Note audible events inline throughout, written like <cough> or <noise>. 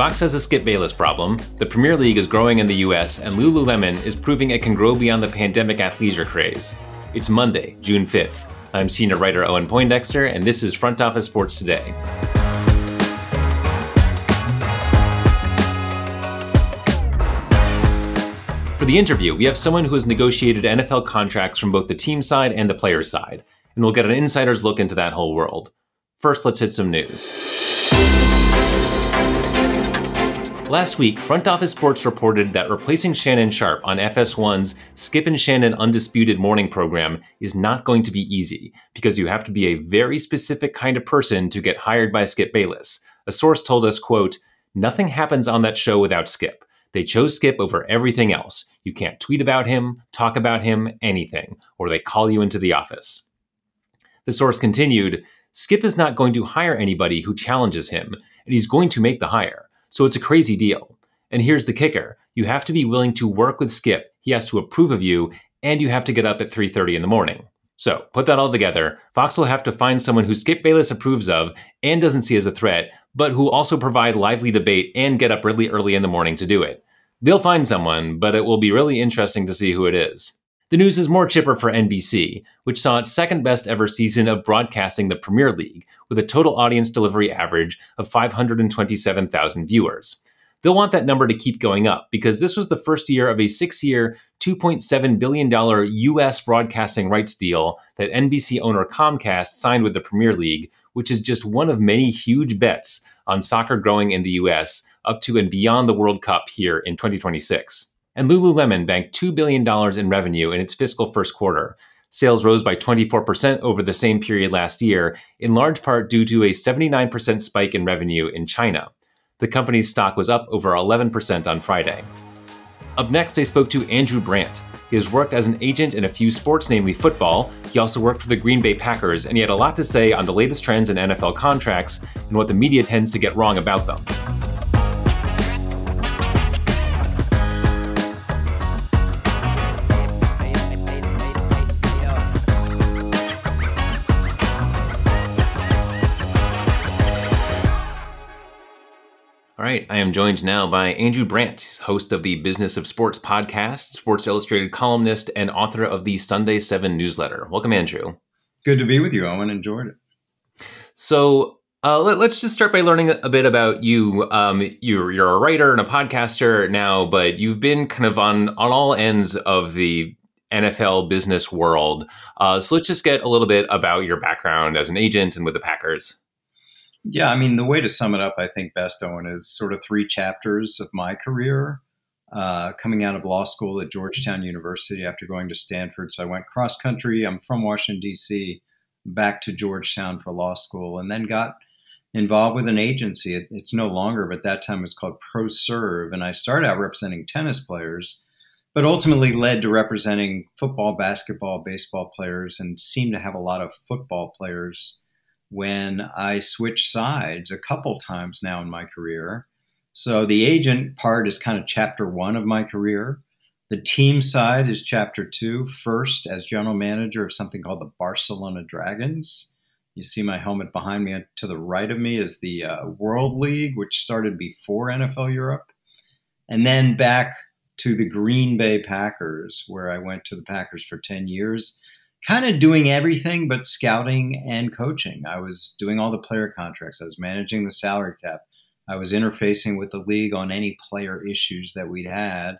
Fox has a Skip Bayless problem, the Premier League is growing in the US, and Lululemon is proving it can grow beyond the pandemic athleisure craze. It's Monday, June 5th. I'm senior writer Owen Poindexter, and this is Front Office Sports Today. For the interview, we have someone who has negotiated NFL contracts from both the team side and the player side, and we'll get an insider's look into that whole world. First, let's hit some news. Last week, Front Office Sports reported that replacing Shannon Sharpe on FS1's Skip and Shannon Undisputed Morning program is not going to be easy because you have to be a very specific kind of person to get hired by Skip Bayless. A source told us, quote, Nothing happens on that show without Skip. They chose Skip over everything else. You can't tweet about him, talk about him, anything, or they call you into the office. The source continued Skip is not going to hire anybody who challenges him, and he's going to make the hire. So it's a crazy deal. And here's the kicker. You have to be willing to work with Skip. He has to approve of you and you have to get up at 3:30 in the morning. So, put that all together, Fox will have to find someone who Skip Bayless approves of and doesn't see as a threat, but who also provide lively debate and get up really early in the morning to do it. They'll find someone, but it will be really interesting to see who it is. The news is more chipper for NBC, which saw its second best ever season of broadcasting the Premier League, with a total audience delivery average of 527,000 viewers. They'll want that number to keep going up because this was the first year of a six year, $2.7 billion US broadcasting rights deal that NBC owner Comcast signed with the Premier League, which is just one of many huge bets on soccer growing in the US up to and beyond the World Cup here in 2026. And Lululemon banked $2 billion in revenue in its fiscal first quarter. Sales rose by 24% over the same period last year, in large part due to a 79% spike in revenue in China. The company's stock was up over 11% on Friday. Up next, I spoke to Andrew Brandt. He has worked as an agent in a few sports, namely football. He also worked for the Green Bay Packers, and he had a lot to say on the latest trends in NFL contracts and what the media tends to get wrong about them. Right, I am joined now by Andrew Brandt, host of the Business of Sports podcast, Sports Illustrated columnist, and author of the Sunday 7 newsletter. Welcome, Andrew. Good to be with you, Owen. Enjoyed it. So, uh, let, us just start by learning a bit about you. Um, you're, you're a writer and a podcaster now, but you've been kind of on, on all ends of the NFL business world. Uh, so let's just get a little bit about your background as an agent and with the Packers. Yeah, I mean, the way to sum it up, I think, best, Owen, is sort of three chapters of my career. Uh, coming out of law school at Georgetown University after going to Stanford. So I went cross country. I'm from Washington, D.C., back to Georgetown for law school, and then got involved with an agency. It, it's no longer, but that time was called ProServ. And I started out representing tennis players, but ultimately led to representing football, basketball, baseball players, and seemed to have a lot of football players when I switched sides a couple times now in my career. So the agent part is kind of chapter one of my career. The team side is chapter two. First, as general manager of something called the Barcelona Dragons. You see my helmet behind me. To the right of me is the uh, World League, which started before NFL Europe. And then back to the Green Bay Packers, where I went to the Packers for 10 years kind of doing everything but scouting and coaching. I was doing all the player contracts, I was managing the salary cap, I was interfacing with the league on any player issues that we'd had.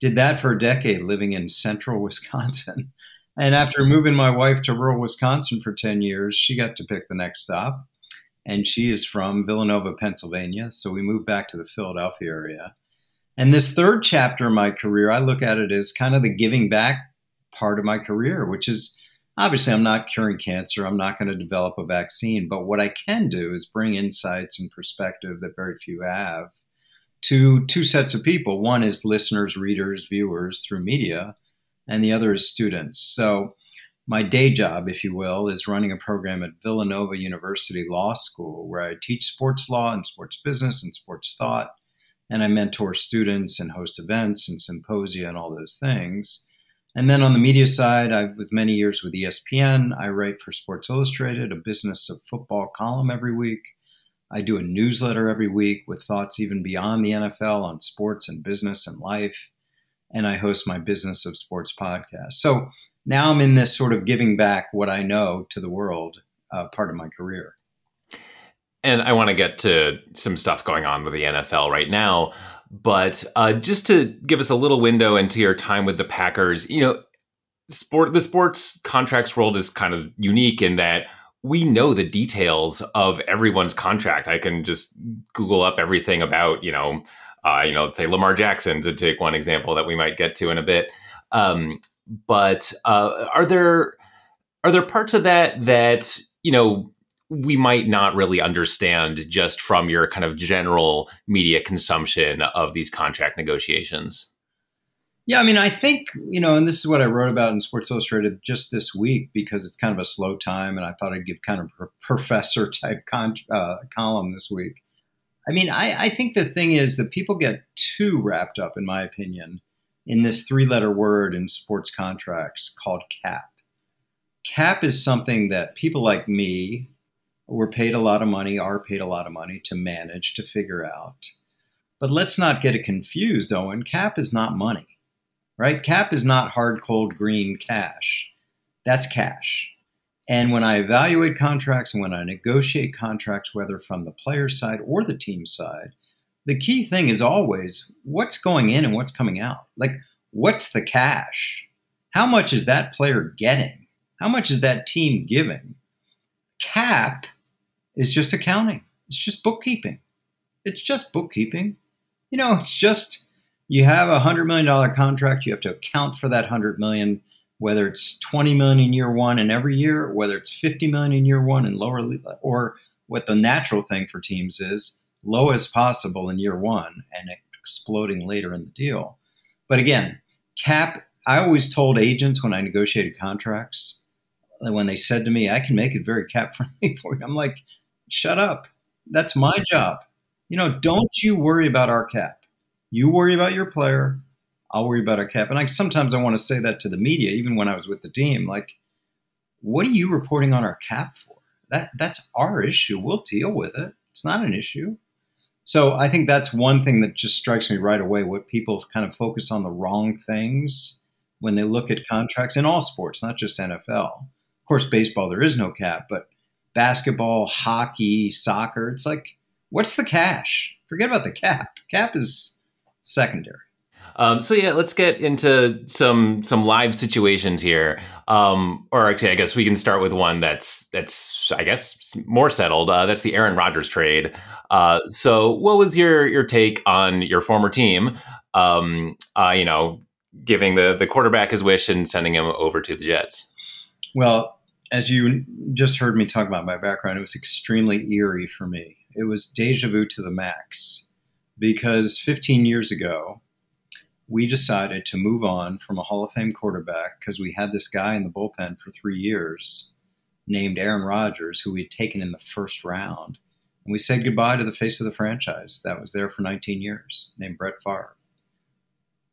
Did that for a decade living in central <laughs> Wisconsin. And after moving my wife to rural Wisconsin for 10 years, she got to pick the next stop. And she is from Villanova, Pennsylvania. So we moved back to the Philadelphia area. And this third chapter of my career, I look at it as kind of the giving back part of my career, which is obviously I'm not curing cancer. I'm not going to develop a vaccine. But what I can do is bring insights and perspective that very few have to two sets of people. One is listeners, readers, viewers through media, and the other is students. So my day job, if you will, is running a program at Villanova University Law School where I teach sports law and sports business and sports thought. And I mentor students and host events and symposia and all those things. And then on the media side, I was many years with ESPN. I write for Sports Illustrated, a business of football column every week. I do a newsletter every week with thoughts even beyond the NFL on sports and business and life. And I host my Business of Sports podcast. So now I'm in this sort of giving back what I know to the world uh, part of my career. And I want to get to some stuff going on with the NFL right now. But uh, just to give us a little window into your time with the Packers, you know, sport the sports contracts world is kind of unique in that we know the details of everyone's contract. I can just Google up everything about, you know, uh, you know, let's say Lamar Jackson to take one example that we might get to in a bit. Um, but uh, are there are there parts of that that you know we might not really understand just from your kind of general media consumption of these contract negotiations? Yeah, I mean, I think, you know, and this is what I wrote about in Sports Illustrated just this week because it's kind of a slow time and I thought I'd give kind of a professor type con- uh, column this week. I mean, I, I think the thing is that people get too wrapped up, in my opinion, in this three letter word in sports contracts called cap. Cap is something that people like me were paid a lot of money, are paid a lot of money to manage, to figure out. But let's not get it confused, Owen. Cap is not money right? Cap is not hard, cold, green cash. That's cash. And when I evaluate contracts and when I negotiate contracts, whether from the player side or the team side, the key thing is always what's going in and what's coming out. Like, what's the cash? How much is that player getting? How much is that team giving? Cap is just accounting, it's just bookkeeping. It's just bookkeeping. You know, it's just you have a hundred million dollar contract, you have to account for that hundred million, whether it's twenty million in year one and every year, or whether it's fifty million in year one and lower, or what the natural thing for teams is low as possible in year one and exploding later in the deal. But again, cap. I always told agents when I negotiated contracts, when they said to me, "I can make it very cap friendly <laughs> for you," I'm like, "Shut up! That's my job. You know, don't you worry about our cap." You worry about your player. I'll worry about our cap. And I sometimes I want to say that to the media, even when I was with the team. Like, what are you reporting on our cap for? That that's our issue. We'll deal with it. It's not an issue. So I think that's one thing that just strikes me right away. What people kind of focus on the wrong things when they look at contracts in all sports, not just NFL. Of course, baseball there is no cap, but basketball, hockey, soccer, it's like, what's the cash? Forget about the cap. Cap is secondary. Um, so yeah, let's get into some some live situations here. Um, or actually, I guess we can start with one that's that's I guess more settled. Uh, that's the Aaron Rodgers trade. Uh, so, what was your your take on your former team? Um, uh, you know, giving the the quarterback his wish and sending him over to the Jets. Well, as you just heard me talk about my background, it was extremely eerie for me. It was deja vu to the max because 15 years ago, we decided to move on from a Hall of Fame quarterback because we had this guy in the bullpen for three years named Aaron Rodgers, who we had taken in the first round. And we said goodbye to the face of the franchise that was there for 19 years, named Brett Favre.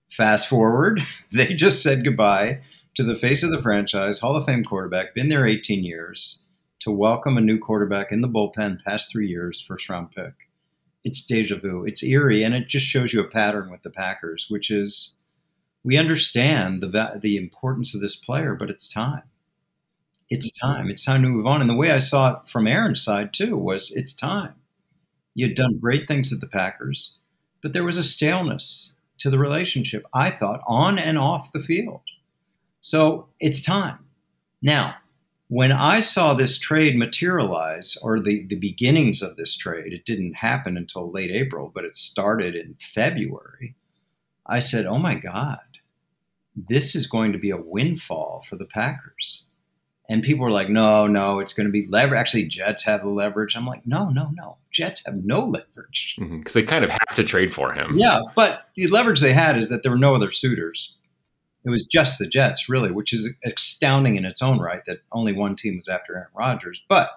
Fast forward, <laughs> they just said goodbye to the face of the franchise, Hall of Fame quarterback, been there 18 years, to welcome a new quarterback in the bullpen past three years, first round pick it's deja vu. It's eerie, and it just shows you a pattern with the Packers, which is we understand the the importance of this player, but it's time. It's time. It's time to move on. And the way I saw it from Aaron's side too was it's time. You had done great things at the Packers, but there was a staleness to the relationship. I thought on and off the field. So it's time. Now, when I saw this trade materialize, or the, the beginnings of this trade, it didn't happen until late April, but it started in February. I said, oh my God, this is going to be a windfall for the Packers. And people were like, no, no, it's going to be leverage. Actually, Jets have the leverage. I'm like, no, no, no. Jets have no leverage. Because mm-hmm, they kind of have to trade for him. Yeah, but the leverage they had is that there were no other suitors it was just the Jets, really, which is astounding in its own right that only one team was after Aaron Rodgers. But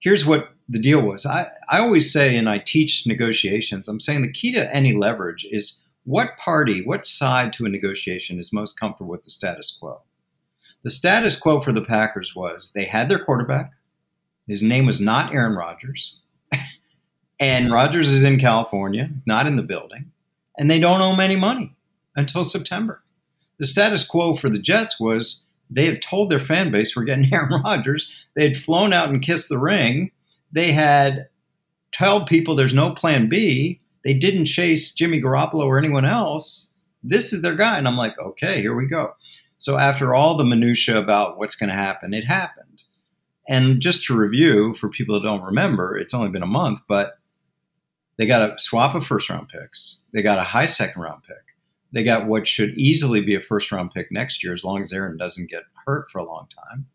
here's what the deal was. I, I always say, and I teach negotiations, I'm saying the key to any leverage is what party, what side to a negotiation is most comfortable with the status quo. The status quo for the Packers was they had their quarterback. His name was not Aaron Rodgers. <laughs> And Rodgers is in California, not in the building, and they don't owe him any money until September. The status quo for the Jets was they had told their fan base we're getting <laughs> Aaron Rodgers. They had flown out and kissed the ring. They had told people there's no plan B. They didn't chase Jimmy Garoppolo or anyone else. This is their guy. And I'm like, okay, here we go. So after all the minutia about what's going to happen, it happened. And just to review for people that don't remember, it's only been a month, but they got a swap of first round picks. They got a high second round pick. They got what should easily be a first round pick next year as long as Aaron doesn't get hurt for a long time.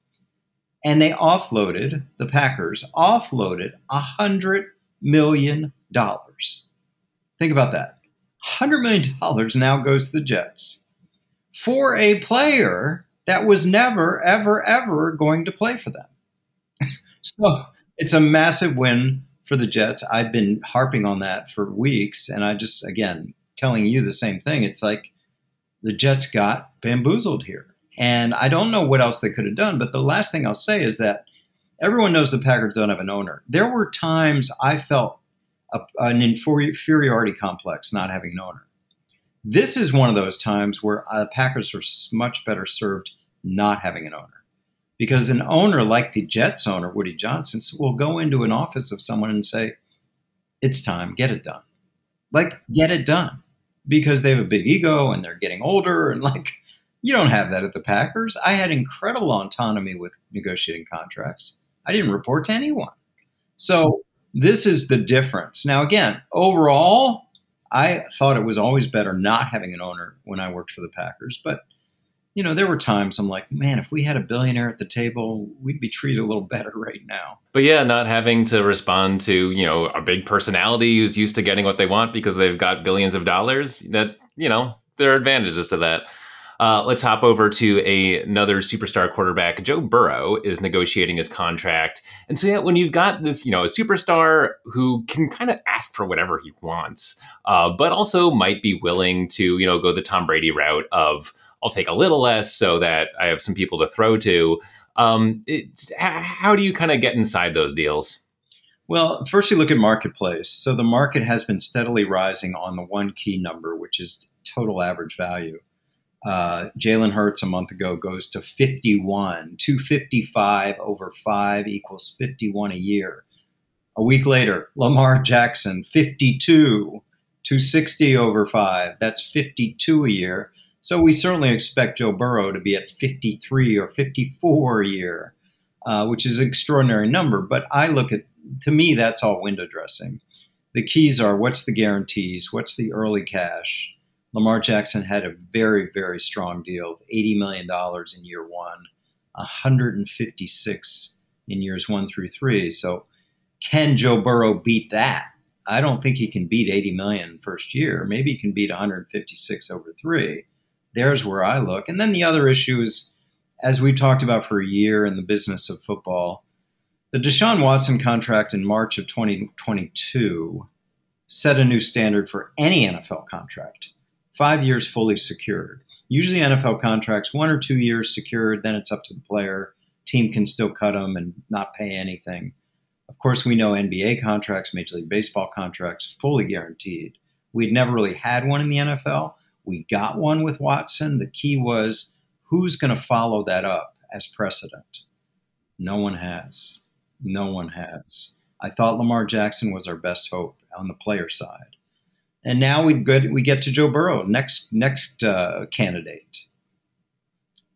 And they offloaded, the Packers offloaded a $100 million. Think about that. $100 million now goes to the Jets for a player that was never, ever, ever going to play for them. <laughs> so it's a massive win for the Jets. I've been harping on that for weeks, and I just, again, telling you the same thing. It's like the Jets got bamboozled here. And I don't know what else they could have done, but the last thing I'll say is that everyone knows the Packers don't have an owner. There were times I felt a, an inferiority complex not having an owner. This is one of those times where the uh, Packers are much better served not having an owner. Because an owner like the Jets owner, Woody Johnson, will go into an office of someone and say, It's time, get it done. Like, get it done. Because they have a big ego and they're getting older. And, like, you don't have that at the Packers. I had incredible autonomy with negotiating contracts, I didn't report to anyone. So, this is the difference. Now, again, overall, I thought it was always better not having an owner when I worked for the Packers. But, you know, there were times I'm like, man, if we had a billionaire at the table, we'd be treated a little <laughs> better right now. But yeah, not having to respond to, you know, a big personality who's used to getting what they want because they've got billions of dollars, that, you know, there are advantages to that. Uh, let's hop over to a, another superstar quarterback. Joe Burrow is negotiating his contract, and so yeah, when you've got this, you know, a superstar who can kind of ask for whatever he wants, uh, but also might be willing to, you know, go the Tom Brady route of I'll take a little less so that I have some people to throw to. Um, how do you kind of get inside those deals? Well, first you look at marketplace. So the market has been steadily rising on the one key number, which is total average value. Uh, Jalen Hurts a month ago goes to 51. 255 over five equals 51 a year. A week later, Lamar Jackson, 52. 260 over five. That's 52 a year. So we certainly expect Joe Burrow to be at 53 or 54 a year, uh, which is an extraordinary number. But I look at, to me, that's all window dressing. The keys are what's the guarantees? What's the early cash? Lamar Jackson had a very, very strong deal, of $80 million in year one, 156 in years one through three. So can Joe Burrow beat that? I don't think he can beat 80 million first year. Maybe he can beat 156 over three. There's where I look. And then the other issue is, as we've talked about for a year in the business of football, the Deshaun Watson contract in March of 2022 set a new standard for any NFL contract five years fully secured. Usually, NFL contracts, one or two years secured, then it's up to the player. Team can still cut them and not pay anything. Of course, we know NBA contracts, Major League Baseball contracts, fully guaranteed. We'd never really had one in the NFL. We got one with Watson. The key was who's going to follow that up as precedent? No one has. No one has. I thought Lamar Jackson was our best hope on the player side. And now we get we get to Joe Burrow, next next uh, candidate.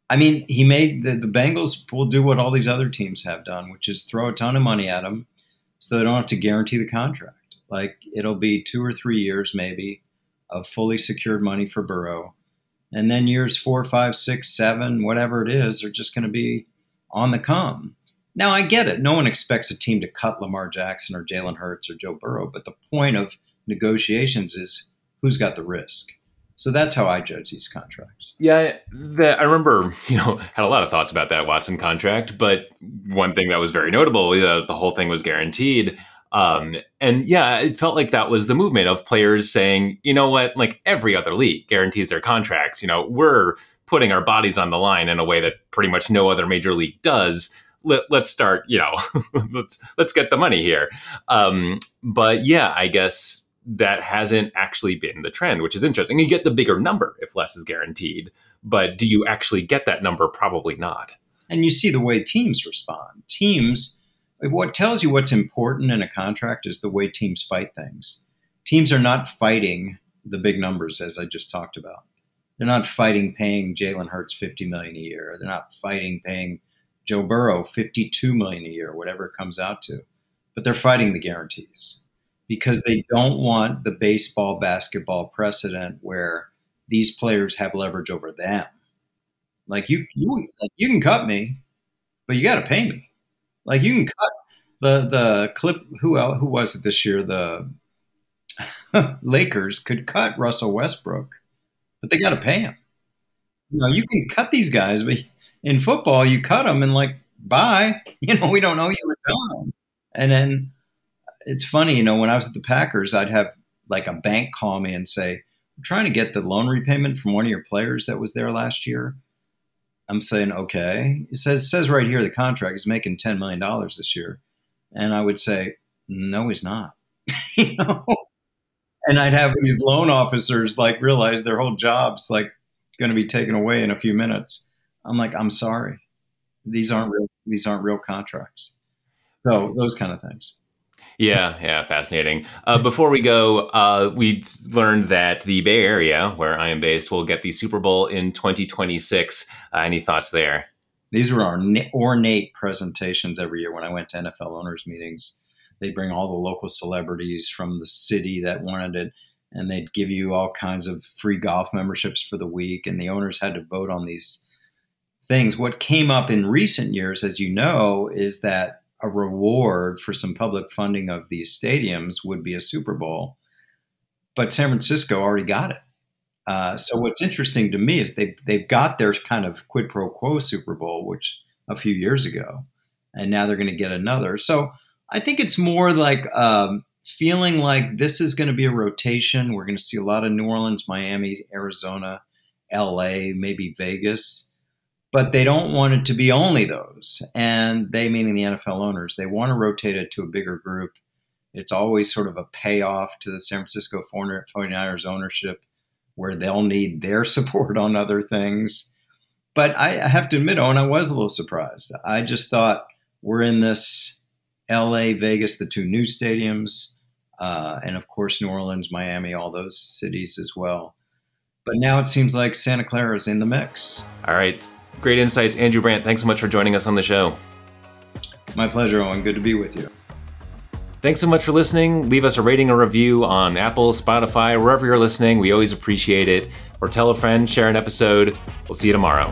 I mean, he made the, the Bengals will do what all these other teams have done, which is throw a ton of money at him, so they don't have to guarantee the contract. Like it'll be two or three years, maybe, of fully secured money for Burrow, and then years four, five, six, seven, whatever it is, are just going to be on the come. Now I get it. No one expects a team to cut Lamar Jackson or Jalen Hurts or Joe Burrow, but the point of negotiations is who's got the risk. So that's how I judge these contracts. Yeah, I remember, <laughs> you know, had a lot of thoughts about that Watson contract, but one thing that was very notable was the whole thing was guaranteed. Um, and yeah, it felt like that was the movement of players saying, you know what, like every other league guarantees their contracts. You know, we're putting our bodies on the line in a way that pretty much no other major league does let, us start, you know, <laughs> let's let's get the money here. Um, but yeah, I guess that hasn't actually been the trend, which is interesting. You get the bigger number if less is guaranteed, but do you actually get that number? Probably not. And you see the way teams respond. Teams, what tells you what's important in a contract is the way teams fight things. Teams are not fighting the big numbers, as I just talked about. They're not fighting paying Jalen Hurts fifty million a year. They're not fighting paying Joe Burrow fifty-two million a year, whatever it comes out to. But they're fighting the guarantees because they don't want the baseball basketball precedent where these players have leverage over them. Like you, you, like you can cut me, but you got to pay me. Like you can cut the the clip. Who who was it this year? The <laughs> Lakers could cut Russell Westbrook, but they got to pay him. You know, you can cut these guys, but in football, you cut them and like bye. <laughs> You know, we don't know you were done. And then it's funny, you know, when I was at the Packers, I'd have like a bank call me and say, I'm trying to get the loan repayment from one of your players that was there last year. I'm saying, okay. It says says right here the contract is making ten million dollars this year. And I would say, No, he's not. <laughs> you know? And I'd have these loan officers like realize their whole job's like gonna be taken away in a few minutes. I'm like, I'm sorry. These aren't real these aren't real contracts. So those kind of things. Yeah, yeah, fascinating. Uh, before we go, uh, we learned that the Bay Area, where I am based, will get the Super Bowl in 2026. Uh, any thoughts there? These were our ornate presentations every year when I went to NFL owners meetings. They bring all the local celebrities from the city that wanted it, and they'd give you all kinds of free golf memberships for the week. And the owners had to vote on these things. What came up in recent years, as you know, is that a reward for some public funding of these stadiums would be a Super Bowl. But San Francisco already got it. Uh, so what's interesting to me is they they've got their kind of quid pro quo Super Bowl, which a few years ago, and now they're going to get another. So I think it's more like um, feeling like this is going to be a rotation. We're going to see a lot of New Orleans, Miami, Arizona, L.A., maybe Vegas but they don't want it to be only those. And they, meaning the NFL owners, they want to rotate it to a bigger group. It's always sort of a payoff to the San Francisco 49ers ownership where they'll need their <laughs> support on other things. But I have to admit, Owen, I was a little surprised. I just thought we're in this LA, Vegas, the two new stadiums, uh, and of course, New Orleans, Miami, all those cities as well. But now it seems like Santa Clara is in the mix. All right. Great insights. Andrew Brandt, thanks so much for joining us on the show. My pleasure, Owen. Good to be with you. Thanks so much for listening. Leave us a rating or review on Apple, Spotify, wherever you're listening. We always appreciate it. Or tell a friend, share an episode. We'll see you tomorrow.